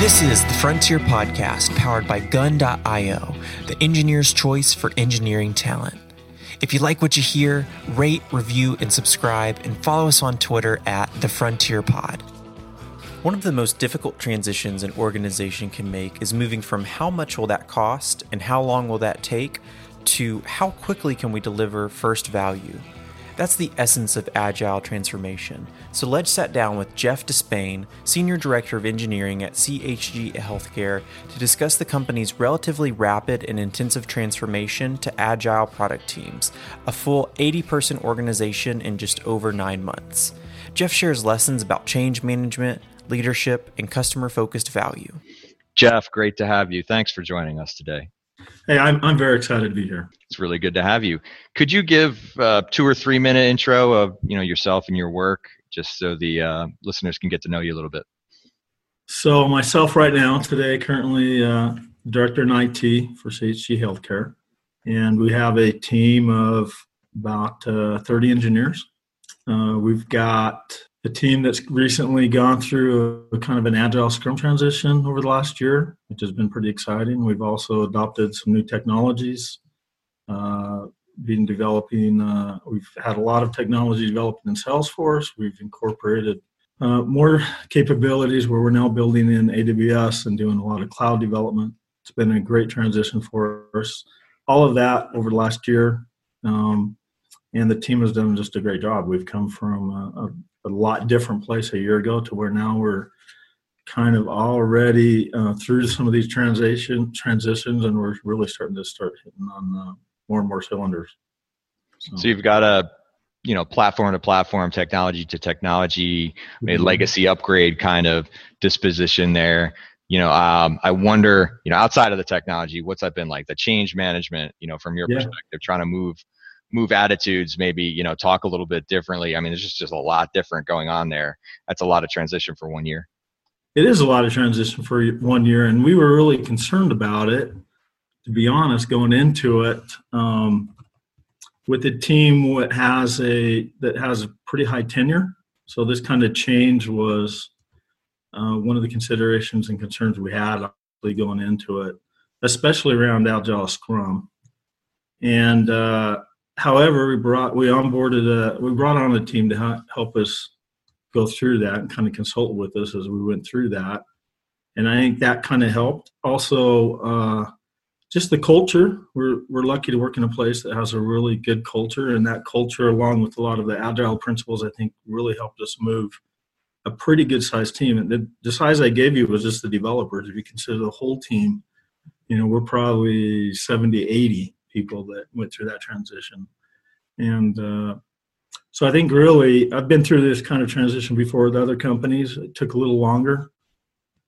This is the Frontier Podcast powered by Gun.io, the engineer's choice for engineering talent. If you like what you hear, rate, review, and subscribe, and follow us on Twitter at The Frontier Pod. One of the most difficult transitions an organization can make is moving from how much will that cost and how long will that take to how quickly can we deliver first value. That's the essence of agile transformation. So let's sat down with Jeff Despain, Senior Director of Engineering at CHG Healthcare, to discuss the company's relatively rapid and intensive transformation to agile product teams, a full 80 person organization in just over nine months. Jeff shares lessons about change management, leadership, and customer focused value. Jeff, great to have you. Thanks for joining us today. Hey, I'm, I'm very excited to be here. It's really good to have you. Could you give a two or three minute intro of you know yourself and your work, just so the uh, listeners can get to know you a little bit? So myself, right now, today, currently uh, director in IT for CHG Healthcare, and we have a team of about uh, 30 engineers. Uh, we've got a team that's recently gone through a, a, kind of an agile scrum transition over the last year, which has been pretty exciting. We've also adopted some new technologies, uh, been developing, uh, we've had a lot of technology developed in Salesforce. We've incorporated uh, more capabilities where we're now building in AWS and doing a lot of cloud development. It's been a great transition for us. All of that over the last year. Um, and the team has done just a great job. We've come from a, a a lot different place a year ago to where now we're kind of already uh, through some of these transition transitions, and we're really starting to start hitting on uh, more and more cylinders. So. so. you've got a you know platform to platform, technology to technology, a mm-hmm. legacy upgrade kind of disposition there. You know, um, I wonder, you know, outside of the technology, what's that been like? The change management, you know, from your yeah. perspective, trying to move move attitudes maybe you know talk a little bit differently. I mean there's just, just a lot different going on there. That's a lot of transition for one year. It is a lot of transition for one year and we were really concerned about it to be honest going into it um, with a team that has a that has a pretty high tenure. So this kind of change was uh, one of the considerations and concerns we had going into it especially around agile scrum. And uh, however, we brought we onboarded a we brought on a team to help us go through that and kind of consult with us as we went through that, and I think that kind of helped. Also, uh, just the culture. We're we're lucky to work in a place that has a really good culture, and that culture, along with a lot of the agile principles, I think really helped us move a pretty good sized team. And the, the size I gave you was just the developers. If you consider the whole team, you know, we're probably 70, 80 people that went through that transition. And uh, so I think really I've been through this kind of transition before with other companies. It took a little longer.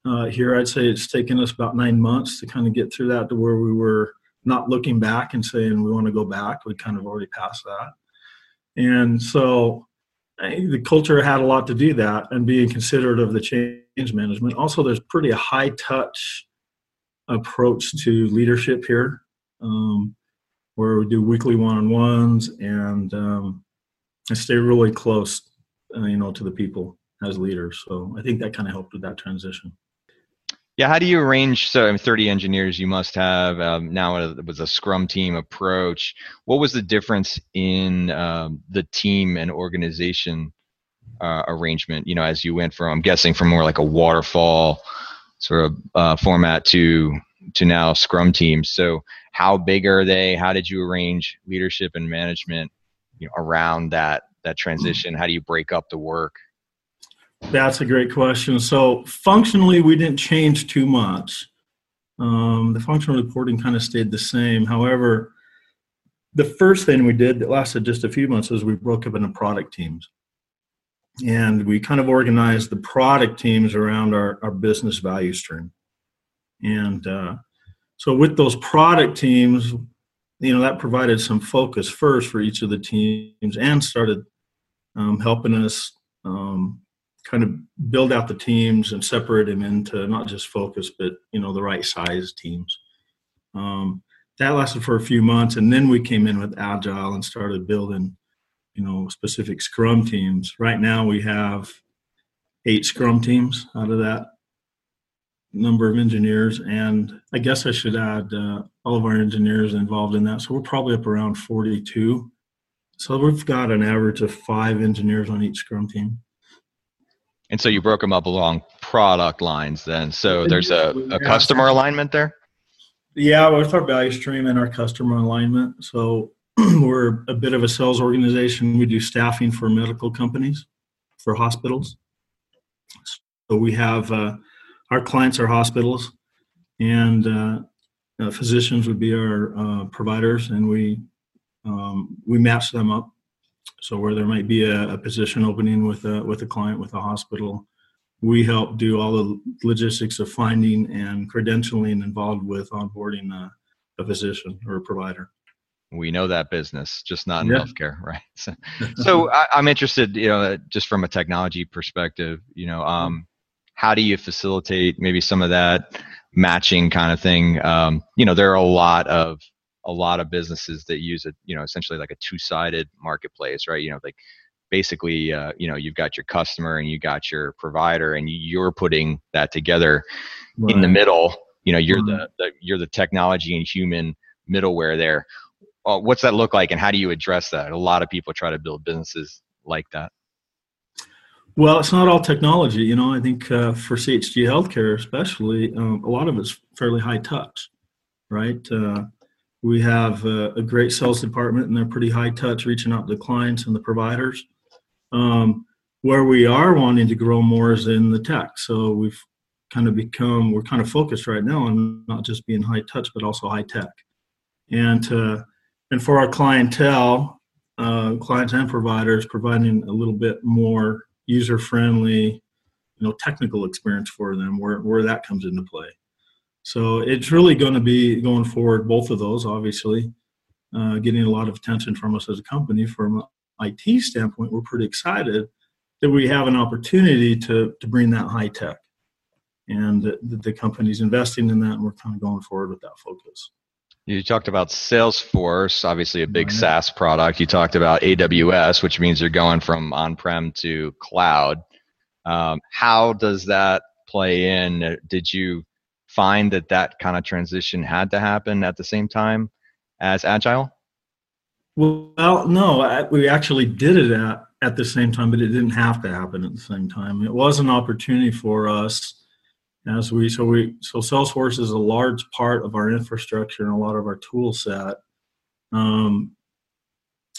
Uh, here, I'd say it's taken us about nine months to kind of get through that to where we were not looking back and saying we want to go back. We kind of already passed that. And so the culture had a lot to do that and being considerate of the change management. Also, there's pretty a high touch approach to leadership here. Um, where we do weekly one-on-ones and um, I stay really close, uh, you know, to the people as leaders. So I think that kind of helped with that transition. Yeah, how do you arrange? So, I mean, 30 engineers you must have um, now. It was a Scrum team approach. What was the difference in um, the team and organization uh, arrangement? You know, as you went from, I'm guessing, from more like a waterfall sort of uh, format to to now Scrum teams. So, how big are they? How did you arrange leadership and management you know, around that that transition? How do you break up the work? That's a great question. So, functionally, we didn't change too much. Um, the functional reporting kind of stayed the same. However, the first thing we did that lasted just a few months is we broke up into product teams and we kind of organized the product teams around our, our business value stream and uh, so with those product teams, you know, that provided some focus first for each of the teams and started um, helping us um, kind of build out the teams and separate them into not just focus, but, you know, the right size teams. Um, that lasted for a few months. And then we came in with Agile and started building you know specific scrum teams right now we have eight scrum teams out of that number of engineers and i guess i should add uh, all of our engineers involved in that. So we're probably up around 42 so we've got an average of five engineers on each scrum team. And so you broke them up along product lines then. So there's a, a customer alignment there? Yeah with our value stream and our customer alignment. So we're a bit of a sales organization. We do staffing for medical companies, for hospitals. So we have uh, our clients are hospitals, and uh, uh, physicians would be our uh, providers, and we um, we match them up. So where there might be a, a, position opening with a with a client with a hospital, we help do all the logistics of finding and credentialing involved with onboarding a, a physician or a provider we know that business just not in yeah. healthcare right so, so I, am interested you know just from a technology perspective you know um, how do you facilitate maybe some of that matching kind of thing um, you know there are a lot of a lot of businesses that use it you know essentially like a two-sided marketplace right you know like basically uh, you know you've got your customer and you got your provider and you're putting that together right. in the middle you know you're mm-hmm. the, the you're the technology and human middleware there uh, what's that look like and how do you address that? A lot of people try to build businesses like that. Well, it's not all technology. You know, I think uh, for CHG Healthcare, especially, um, a lot of it's fairly high touch, right? Uh, we have a, a, great sales department, and they're pretty high touch, reaching out to clients and the providers. Um, where we are wanting to grow more is in the tech. So we've kind of become, we're kind of focused right now on not just being high touch, but also high tech. And to and for our clientele, uh, clients and providers, providing a little bit more user friendly, you know, technical experience for them, where where that comes into play. So it's really going to be going forward. Both of those, obviously, uh, getting a lot of attention from us as a company. From an IT standpoint, we're pretty excited that we have an opportunity to to bring that high tech, and the, the company's investing in that, and we're kind of going forward with that focus. You talked about Salesforce, obviously a big mm-hmm. SaaS product. You talked about AWS, which means you're going from on-prem to cloud. Um, how does that play in? Did you find that that kind of transition had to happen at the same time as Agile? Well, no, we actually did it at, at the same time, but it didn't have to happen at the same time. It was an opportunity for us as we so we so Salesforce is a large part of our infrastructure and a lot of our tool set. Um,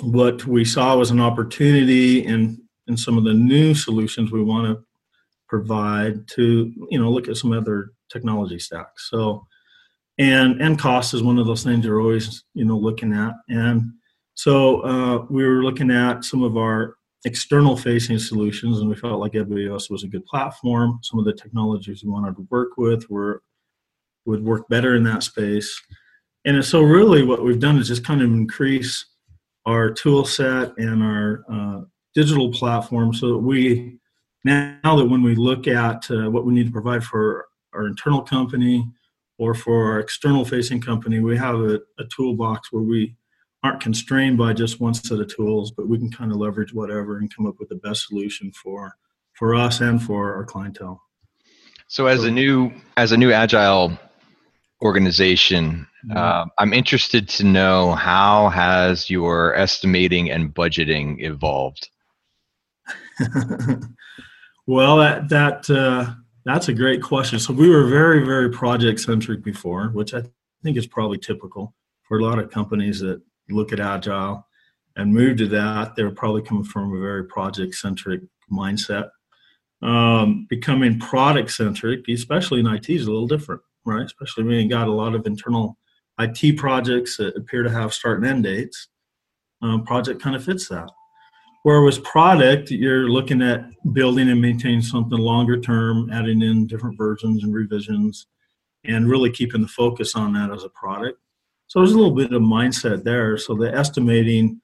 what we saw was an opportunity in in some of the new solutions we want to provide to you know look at some other technology stacks. So and and cost is one of those things you're always you know looking at and so uh, we were looking at some of our external facing solutions and we felt like AWS was a good platform. Some of the technologies we wanted to work with were would work better in that space. And so really what we've done is just kind of increase our tool set and our uh, digital platform so that we now that when we look at uh, what we need to provide for our internal company or for our external facing company, we have a, a toolbox where we aren't constrained by just one set of tools, but we can kind of leverage whatever and come up with the best solution for for us and for our clientele. So, as a new as a new agile organization, mm-hmm. uh, I'm interested to know how has your estimating and budgeting evolved. well, that that uh, that's a great question. So we were very very project centric before, which I think is probably typical for a lot of companies that look at agile and move to that, they're probably coming from a very project centric mindset. Um, becoming product centric, especially in IT, is a little different, right? Especially when you got a lot of internal IT projects that appear to have start and end dates. Um, project kind of fits that. Whereas product, you're looking at building and maintaining something longer term, adding in different versions and revisions, and really keeping the focus on that as a product. So there's a little bit of mindset there. So the estimating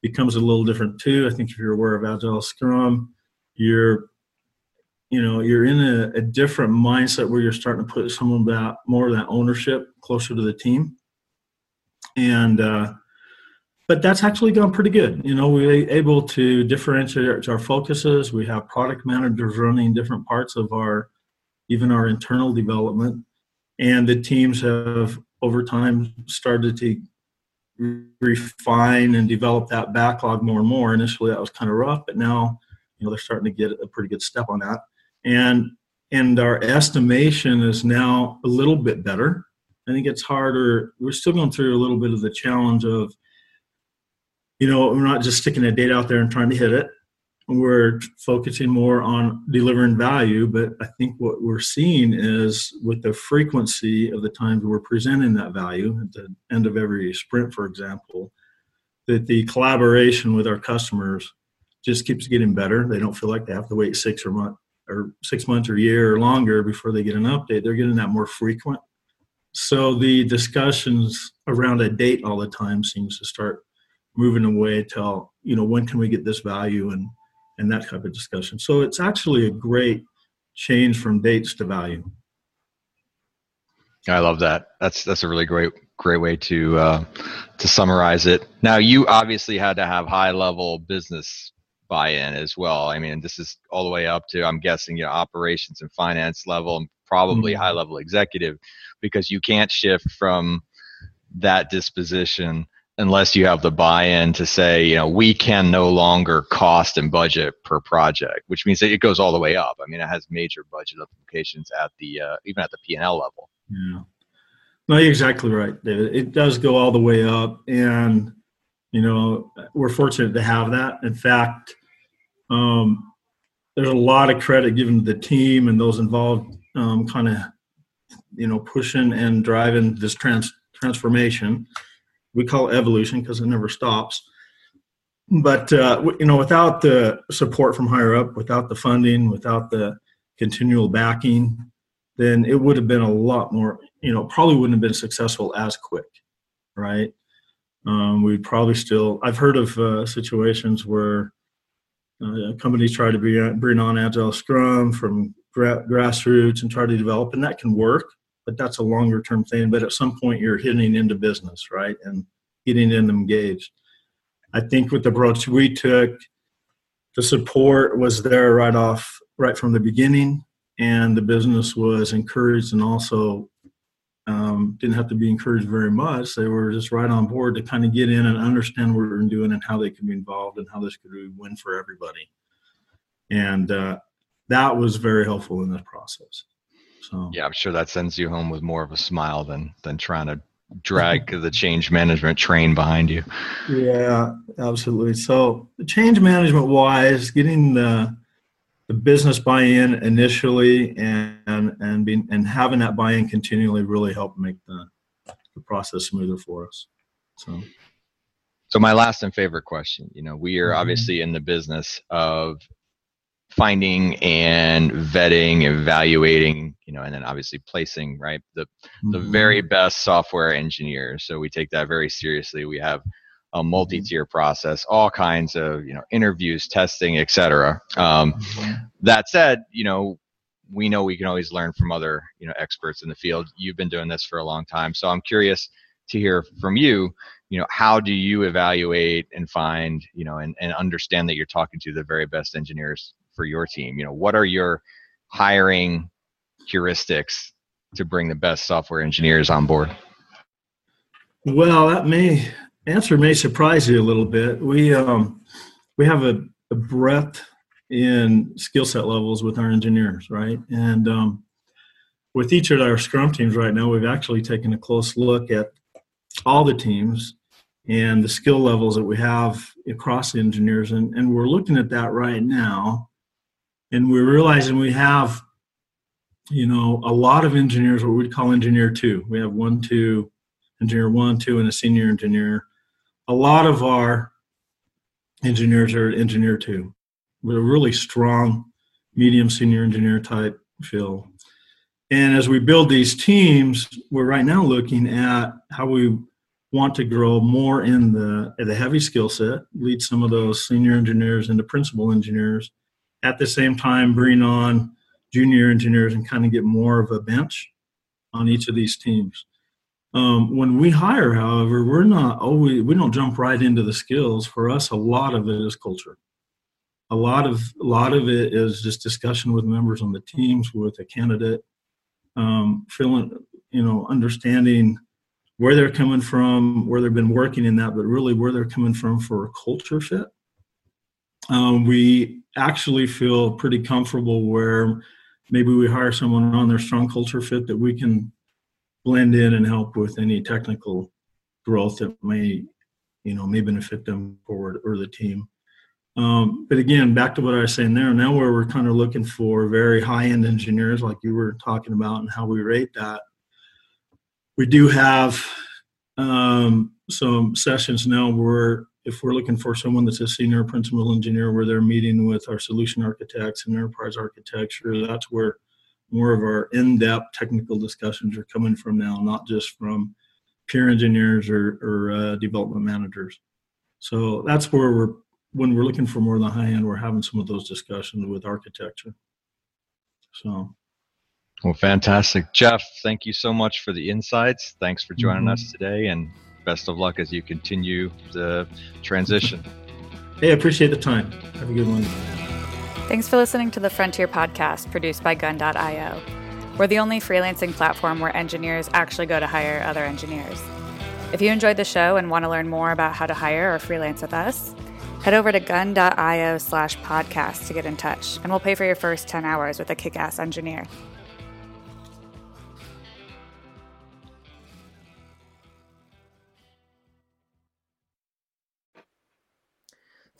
becomes a little different too. I think if you're aware of Agile Scrum, you're you know you're in a, a different mindset where you're starting to put some of that more of that ownership closer to the team. And uh, but that's actually gone pretty good. You know, we're able to differentiate our focuses. We have product managers running different parts of our, even our internal development, and the teams have over time started to refine and develop that backlog more and more. Initially, that was kind of rough, but now, you know, they're starting to get a pretty good step on that. And and our estimation is now a little bit better. I think it's harder. We're still going through a little bit of the challenge of you know, we're not just sticking a date out there and trying to hit it. We're focusing more on delivering value. But I think what we're seeing is with the frequency of the times we're presenting that value at the end of every sprint, for example, that the collaboration with our customers just keeps getting better. They don't feel like they have to wait six or month or six months or year or longer before they get an update. They're getting that more frequent. So the discussions around a date all the time seems to start moving away till you know when can we get this value and and that type of discussion. So it's actually a great change from dates to value. I love that. That's that's a really great great way to uh, to summarize it. Now you obviously had to have high level business buy-in as well. I mean this is all the way up to i'm guessing you know operations and finance level and probably mm-hmm. high level executive because you can't shift from that disposition unless you have the buy-in to say, you know, we can no longer cost and budget per project, which means that it goes all the way up. I mean, it has major budget implications at the uh, even at the P and L level. Yeah, no, you're exactly right, David. It does go all the way up, and you know, we're fortunate to have that. In fact, um, there's a lot of credit given to the team and those involved, um, kind of, you know, pushing and driving this trans transformation we call it evolution because it never stops. But uh, you know, without the support from higher up, without the funding, without the continual backing, then it would have been a lot more. You know, probably wouldn't have been successful as quick, right? Um, we'd probably still. I've heard of uh, situations where uh, companies try to bring on agile Scrum from gra- grassroots and try to develop, and that can work but that's a longer term thing. But at some point, you're hitting into business, right, and getting them engaged. I think with the approach we took, the support was there right off, right from the beginning, and the business was encouraged and also um, didn't have to be encouraged very much. They were just right on board to kind of get in and understand what we are doing and how they could be involved and how this could win for everybody. And uh, that was very helpful in this process. So yeah, I'm sure that sends you home with more of a smile than than trying to drag the change management train behind you. Yeah, absolutely. So change management wise, getting the the business buy-in initially and and being and having that buy-in continually really helped make the the process smoother for us. So so my last and favorite question, you know, we are mm-hmm. obviously in the business of finding and vetting, evaluating, you know, and then obviously placing right the mm-hmm. the very best software engineers. So we take that very seriously. We have a mm-hmm. multi-tier process, all kinds of you know interviews, testing, etc. Um, mm-hmm. That said, you know we know we can always learn from other you know experts in the field. You've been doing this for a long time, so I'm curious to hear from you. You know, how do you evaluate and find you know and, and understand that you're talking to the very best engineers for your team? You know, what are your hiring heuristics to bring the best software engineers on board? Well, that may answer may surprise you a little bit. We um, we have a, a breadth in skill set levels with our engineers, right? And um, with each of our Scrum teams right now, we've actually taken a close look at all the teams and the skill levels that we have across the engineers, and, and we're looking at that right now and we're realizing we have you know a lot of engineers what we'd call engineer two. We have one two engineer one two and a senior engineer. A lot of our engineers are engineer two. With a really strong medium senior engineer type feel and as we build these teams we're right now looking at how we want to grow more in the the heavy skill set lead some of those senior engineers into principal engineers at the same time bring on junior engineers and kind of get more of a bench on each of these teams. Um, when we hire, however, we're not always we don't jump right into the skills. For us, a lot of it is culture. A lot of a lot of it is just discussion with members on the teams, with a candidate, um, feeling you know understanding where they're coming from, where they've been working in that, but really where they're coming from for a culture fit. Um, we actually feel pretty comfortable where maybe we hire someone on their strong culture fit that we can blend in and help with any technical growth that may, you know, may benefit them forward or the team. Um, but again, back to what I was saying there, now where we're kind of looking for very high end engineers, like you were talking about, and how we rate that. We do have um, some sessions now where if we're looking for someone that's a senior principal engineer, where they're meeting with our solution architects and enterprise architecture, that's where more of our in-depth technical discussions are coming from now, not just from peer engineers or, or uh, development managers. So that's where we're when we're looking for more of the high end, we're having some of those discussions with architecture. So. Well, fantastic. Jeff, thank you so much for the insights. Thanks for joining mm-hmm. us today and best of luck as you continue the transition. Hey, I appreciate the time. Have a good one. Thanks for listening to the Frontier podcast produced by Gun.io. We're the only freelancing platform where engineers actually go to hire other engineers. If you enjoyed the show and want to learn more about how to hire or freelance with us, head over to gun.io slash podcast to get in touch, and we'll pay for your first 10 hours with a kick ass engineer.